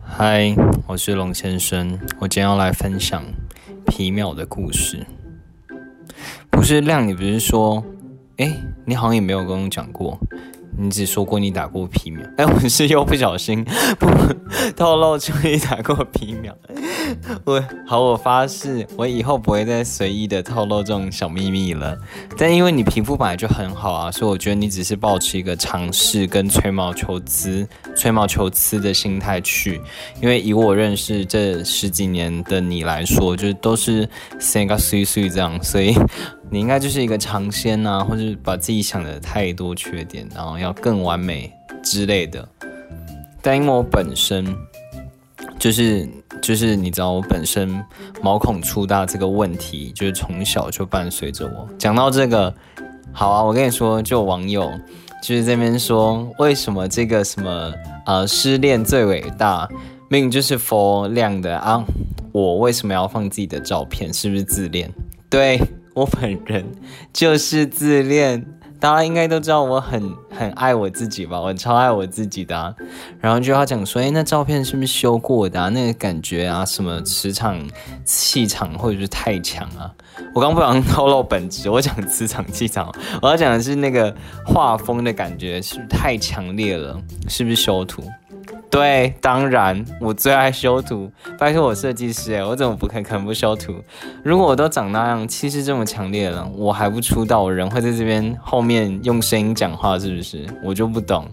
嗨，我是龙先生，我今天要来分享皮秒的故事。不是亮，你不是说，哎，你好像也没有跟我讲过。你只说过你打过皮秒，哎，我是又不小心不透露出你打过皮秒。我好，我发誓，我以后不会再随意的透露这种小秘密了。但因为你皮肤本来就很好啊，所以我觉得你只是保持一个尝试跟吹毛求疵、吹毛求疵的心态去。因为以我认识这十几年的你来说，就是都是三个碎碎这样，所以。你应该就是一个尝鲜呐，或者把自己想的太多缺点，然后要更完美之类的。但因为我本身就是就是你知道我本身毛孔粗大这个问题，就是从小就伴随着我。讲到这个，好啊，我跟你说，就网友就是这边说，为什么这个什么呃失恋最伟大，命就是佛亮的啊？我为什么要放自己的照片？是不是自恋？对。我本人就是自恋，大家应该都知道我很很爱我自己吧？我超爱我自己的。然后就要讲说，哎，那照片是不是修过的？那个感觉啊，什么磁场、气场，或者是太强啊？我刚不想透露本质，我讲磁场、气场，我要讲的是那个画风的感觉是不是太强烈了？是不是修图？对，当然，我最爱修图。拜托我设计师哎，我怎么不可能不修图？如果我都长那样，气势这么强烈了，我还不出道，我人会在这边后面用声音讲话是不是？我就不懂。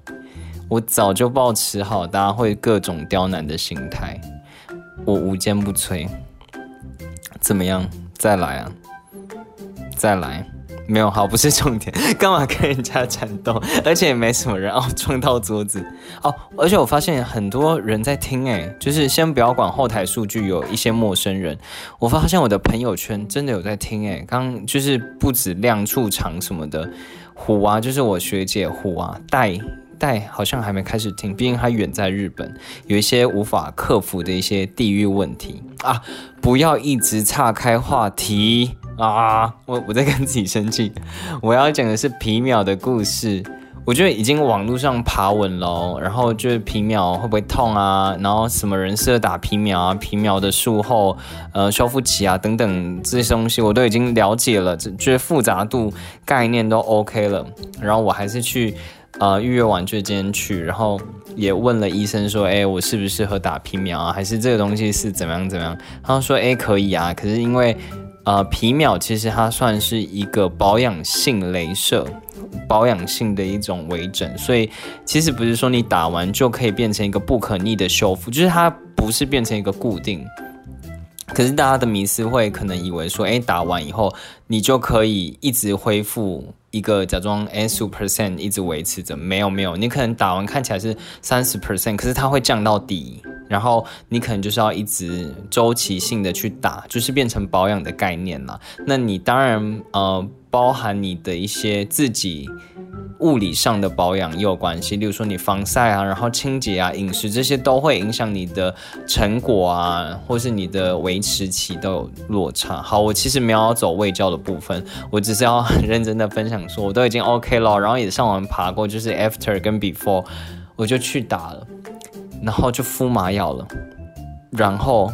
我早就抱持好大家会各种刁难的心态，我无坚不摧。怎么样？再来啊！再来。没有好，不是重点，干嘛跟人家战斗？而且也没什么人哦，撞到桌子哦。而且我发现很多人在听，哎，就是先不要管后台数据，有一些陌生人。我发现我的朋友圈真的有在听，哎，刚就是不止亮处长什么的，虎啊，就是我学姐虎啊，带带好像还没开始听，毕竟他远在日本，有一些无法克服的一些地域问题啊。不要一直岔开话题。啊！我我在跟自己生气。我要讲的是皮秒的故事。我觉得已经网络上爬稳了，然后就是皮秒会不会痛啊？然后什么人适合打皮秒啊？皮秒的术后呃修复期啊等等这些东西我都已经了解了，觉得复杂度概念都 OK 了。然后我还是去呃预约完就今天去，然后也问了医生说，哎，我适不适合打皮秒啊？还是这个东西是怎么样怎么样？他说，哎，可以啊。可是因为呃，皮秒其实它算是一个保养性镭射，保养性的一种微整，所以其实不是说你打完就可以变成一个不可逆的修复，就是它不是变成一个固定。可是大家的迷思会可能以为说，哎，打完以后你就可以一直恢复一个假装 S percent 一直维持着，没有没有，你可能打完看起来是三十 percent，可是它会降到底，然后你可能就是要一直周期性的去打，就是变成保养的概念了。那你当然呃。包含你的一些自己物理上的保养也有关系，例如说你防晒啊，然后清洁啊，饮食这些都会影响你的成果啊，或是你的维持期都有落差。好，我其实没有走胃教的部分，我只是要很认真的分享说，我都已经 OK 了，然后也上网爬过，就是 After 跟 Before，我就去打了，然后就敷麻药了，然后。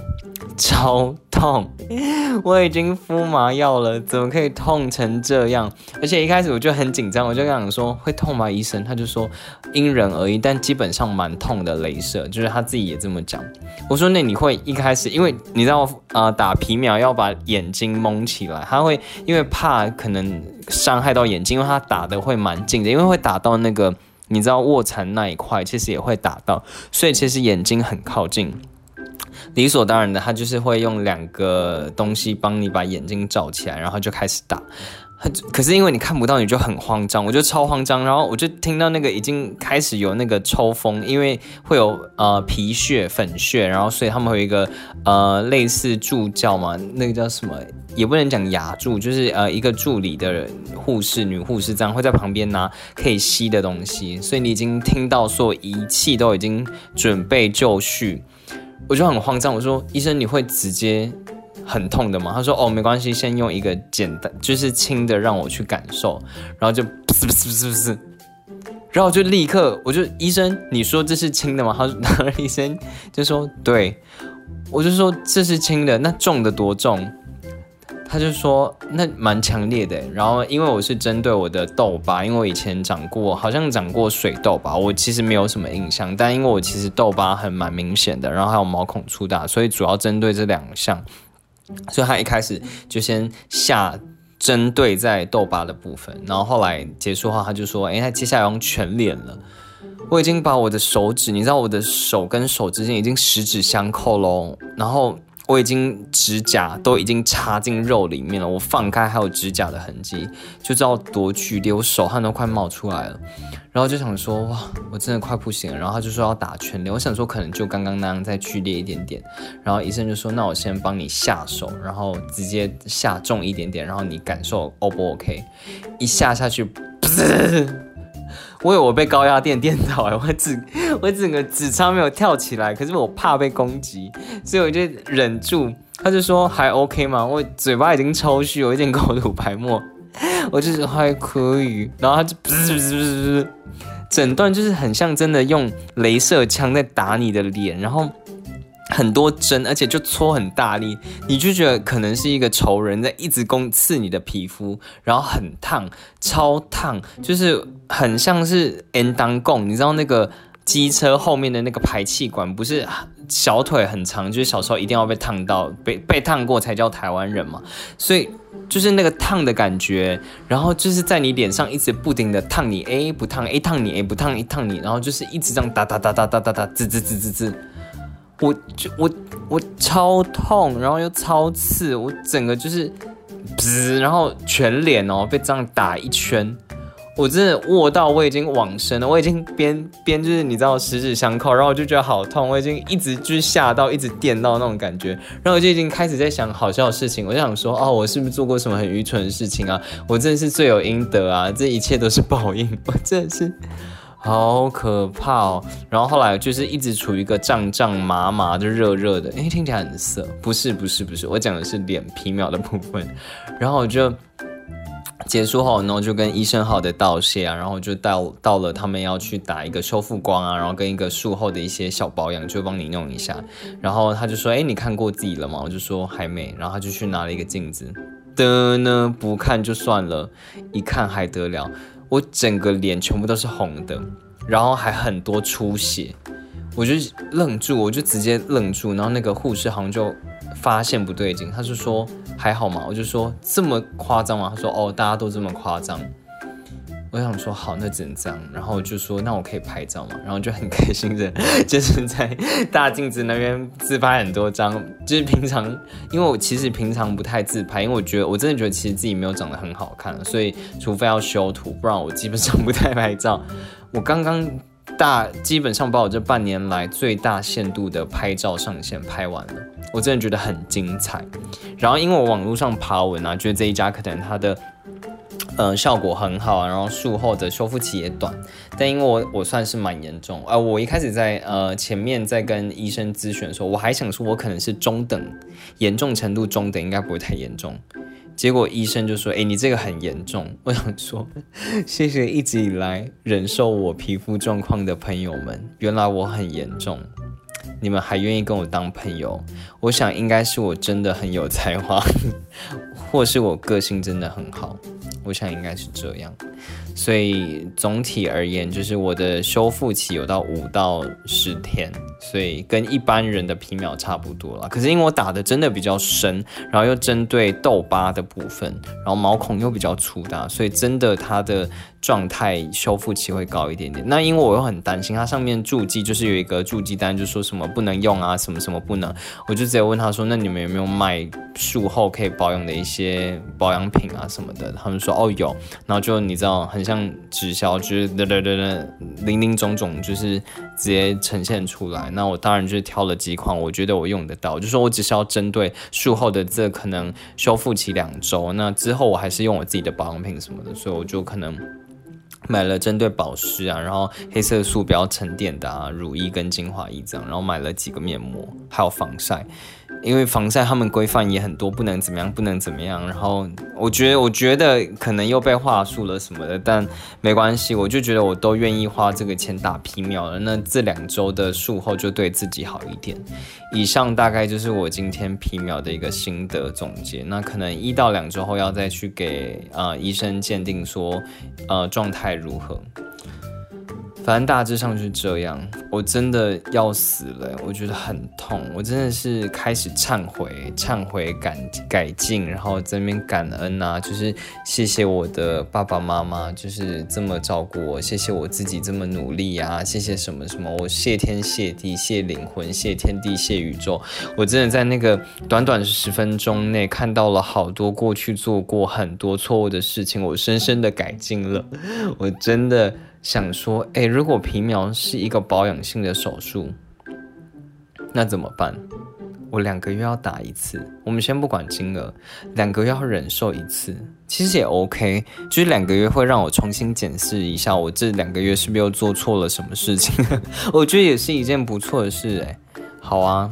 超痛！我已经敷麻药了，怎么可以痛成这样？而且一开始我就很紧张，我就跟他说会痛吗？医生他就说因人而异，但基本上蛮痛的。镭射就是他自己也这么讲。我说那你会一开始，因为你知道啊，打皮秒要把眼睛蒙起来，他会因为怕可能伤害到眼睛，因为他打的会蛮近的，因为会打到那个你知道卧蚕那一块，其实也会打到，所以其实眼睛很靠近。理所当然的，他就是会用两个东西帮你把眼睛罩起来，然后就开始打。可是因为你看不到，你就很慌张，我就超慌张。然后我就听到那个已经开始有那个抽风，因为会有呃皮屑、粉屑，然后所以他们会有一个呃类似助教嘛，那个叫什么也不能讲牙助，就是呃一个助理的护士、女护士这样会在旁边拿可以吸的东西，所以你已经听到所有仪器都已经准备就绪。我就很慌张，我说医生你会直接很痛的吗？他说哦没关系，先用一个简单就是轻的让我去感受，然后就噗噗噗噗噗，然后我就立刻，我就医生，你说这是轻的吗？他说，医生就说对，我就说这是轻的，那重的多重？他就说那蛮强烈的。然后因为我是针对我的痘疤，因为我以前长过，好像长过水痘吧，我其实没有什么印象。但因为我其实痘疤很蛮明显的，然后还有毛孔粗大，所以主要针对这两项。所以他一开始就先下。针对在痘疤的部分，然后后来结束后，他就说：“哎，他接下来用全脸了。我已经把我的手指，你知道我的手跟手之间已经十指相扣喽，然后。”我已经指甲都已经插进肉里面了，我放开还有指甲的痕迹，就知道多剧烈，我手汗都快冒出来了。然后就想说，哇，我真的快不行了。然后他就说要打全脸，我想说可能就刚刚那样再剧烈一点点。然后医生就说，那我先帮你下手，然后直接下重一点点，然后你感受 O 不 OK？一下下去，我以为我被高压电电到哎，我整我整个纸仓没有跳起来，可是我怕被攻击，所以我就忍住。他就说还 OK 吗？我嘴巴已经抽搐，有一点口吐白沫，我就是还可以。然后他就不是不是不是不是，整段就是很像真的用镭射枪在打你的脸，然后。很多针，而且就搓很大力，你就觉得可能是一个仇人在一直攻刺你的皮肤，然后很烫，超烫，就是很像是 N 当供，你知道那个机车后面的那个排气管不是小腿很长，就是小时候一定要被烫到，被被烫过才叫台湾人嘛，所以就是那个烫的感觉，然后就是在你脸上一直不停的烫你，A 不烫，A 烫你，A 不烫一烫你，然后就是一直这样哒哒哒哒哒哒哒滋滋滋滋滋。我就我我超痛，然后又超刺，我整个就是，然后全脸哦被这样打一圈，我真的握到我已经往生了，我已经边边就是你知道十指相扣，然后我就觉得好痛，我已经一直就是吓到，一直电到那种感觉，然后我就已经开始在想好笑的事情，我就想说哦，我是不是做过什么很愚蠢的事情啊？我真的是罪有应得啊，这一切都是报应，我真的是。好可怕哦！然后后来就是一直处于一个胀胀麻麻的热热的，哎，听起来很涩。不是不是不是，我讲的是脸皮秒的部分。然后我就结束后，然后就跟医生好的道谢啊，然后就到到了他们要去打一个修复光啊，然后跟一个术后的一些小保养，就帮你弄一下。然后他就说：“哎，你看过自己了吗？”我就说还没。然后他就去拿了一个镜子，的呢不看就算了，一看还得了。我整个脸全部都是红的，然后还很多出血，我就愣住，我就直接愣住，然后那个护士好像就发现不对劲，他就说还好吗？我就说这么夸张吗？他说哦，大家都这么夸张。我想说好，那整张。然后就说那我可以拍照吗？然后就很开心的，就是在大镜子那边自拍很多张。就是平常，因为我其实平常不太自拍，因为我觉得我真的觉得其实自己没有长得很好看，所以除非要修图，不然我基本上不太拍照。我刚刚大基本上把我这半年来最大限度的拍照上线拍完了，我真的觉得很精彩。然后因为我网络上爬文啊，觉得这一家可能它的。嗯，效果很好，然后术后的修复期也短，但因为我我算是蛮严重，呃，我一开始在呃前面在跟医生咨询的时候，我还想说我可能是中等，严重程度中等，应该不会太严重，结果医生就说，哎，你这个很严重。我想说，谢谢一直以来忍受我皮肤状况的朋友们，原来我很严重，你们还愿意跟我当朋友，我想应该是我真的很有才华，或是我个性真的很好。我想应该是这样，所以总体而言，就是我的修复期有到五到十天，所以跟一般人的皮秒差不多了。可是因为我打的真的比较深，然后又针对痘疤的部分，然后毛孔又比较粗大，所以真的它的。状态修复期会高一点点。那因为我又很担心，它上面注记就是有一个注记单，就说什么不能用啊，什么什么不能。我就直接问他说：“那你们有没有卖术后可以保养的一些保养品啊什么的？”他们说：“哦有。”然后就你知道，很像直销，就是哒哒哒哒，零零总总就是直接呈现出来。那我当然就是挑了几款，我觉得我用得到，就说我只是要针对术后的这可能修复期两周，那之后我还是用我自己的保养品什么的，所以我就可能。买了针对保湿啊，然后黑色素比较沉淀的啊，乳液跟精华液这样，然后买了几个面膜，还有防晒，因为防晒他们规范也很多，不能怎么样，不能怎么样。然后我觉得，我觉得可能又被话术了什么的，但没关系，我就觉得我都愿意花这个钱打皮秒了。那这两周的术后就对自己好一点。以上大概就是我今天皮秒的一个心得总结。那可能一到两周后要再去给呃医生鉴定说，呃状态如何。反正大致上就是这样，我真的要死了，我觉得很痛，我真的是开始忏悔、忏悔、改改进，然后在那边感恩啊，就是谢谢我的爸爸妈妈，就是这么照顾我，谢谢我自己这么努力啊，谢谢什么什么，我谢天谢地，谢灵魂，谢天地，谢宇宙，我真的在那个短短十分钟内看到了好多过去做过很多错误的事情，我深深的改进了，我真的。想说，哎，如果皮秒是一个保养性的手术，那怎么办？我两个月要打一次，我们先不管金额，两个月要忍受一次，其实也 OK。就是两个月会让我重新检视一下，我这两个月是不是又做错了什么事情？我觉得也是一件不错的事，哎，好啊。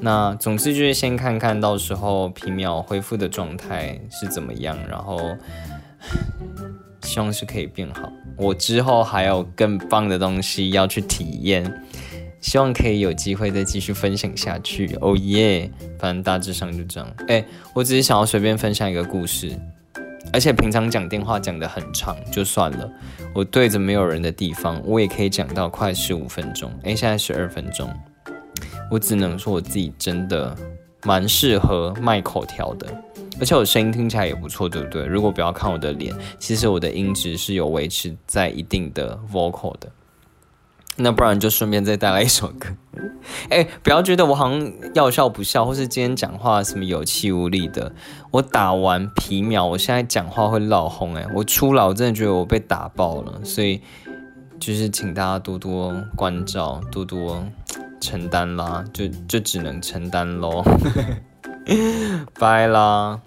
那总之就是先看看到时候皮秒恢复的状态是怎么样，然后。希望是可以变好。我之后还有更棒的东西要去体验，希望可以有机会再继续分享下去。哦耶！反正大致上就这样。哎，我只是想要随便分享一个故事，而且平常讲电话讲的很长就算了，我对着没有人的地方，我也可以讲到快十五分钟。哎，现在十二分钟，我只能说我自己真的蛮适合卖口条的。而且我声音听起来也不错，对不对？如果不要看我的脸，其实我的音质是有维持在一定的 vocal 的。那不然就顺便再带来一首歌。哎，不要觉得我好像要笑不笑，或是今天讲话什么有气无力的。我打完皮秒，我现在讲话会老红。哎，我出来我真的觉得我被打爆了，所以就是请大家多多关照，多多承担啦，就就只能承担喽。拜啦。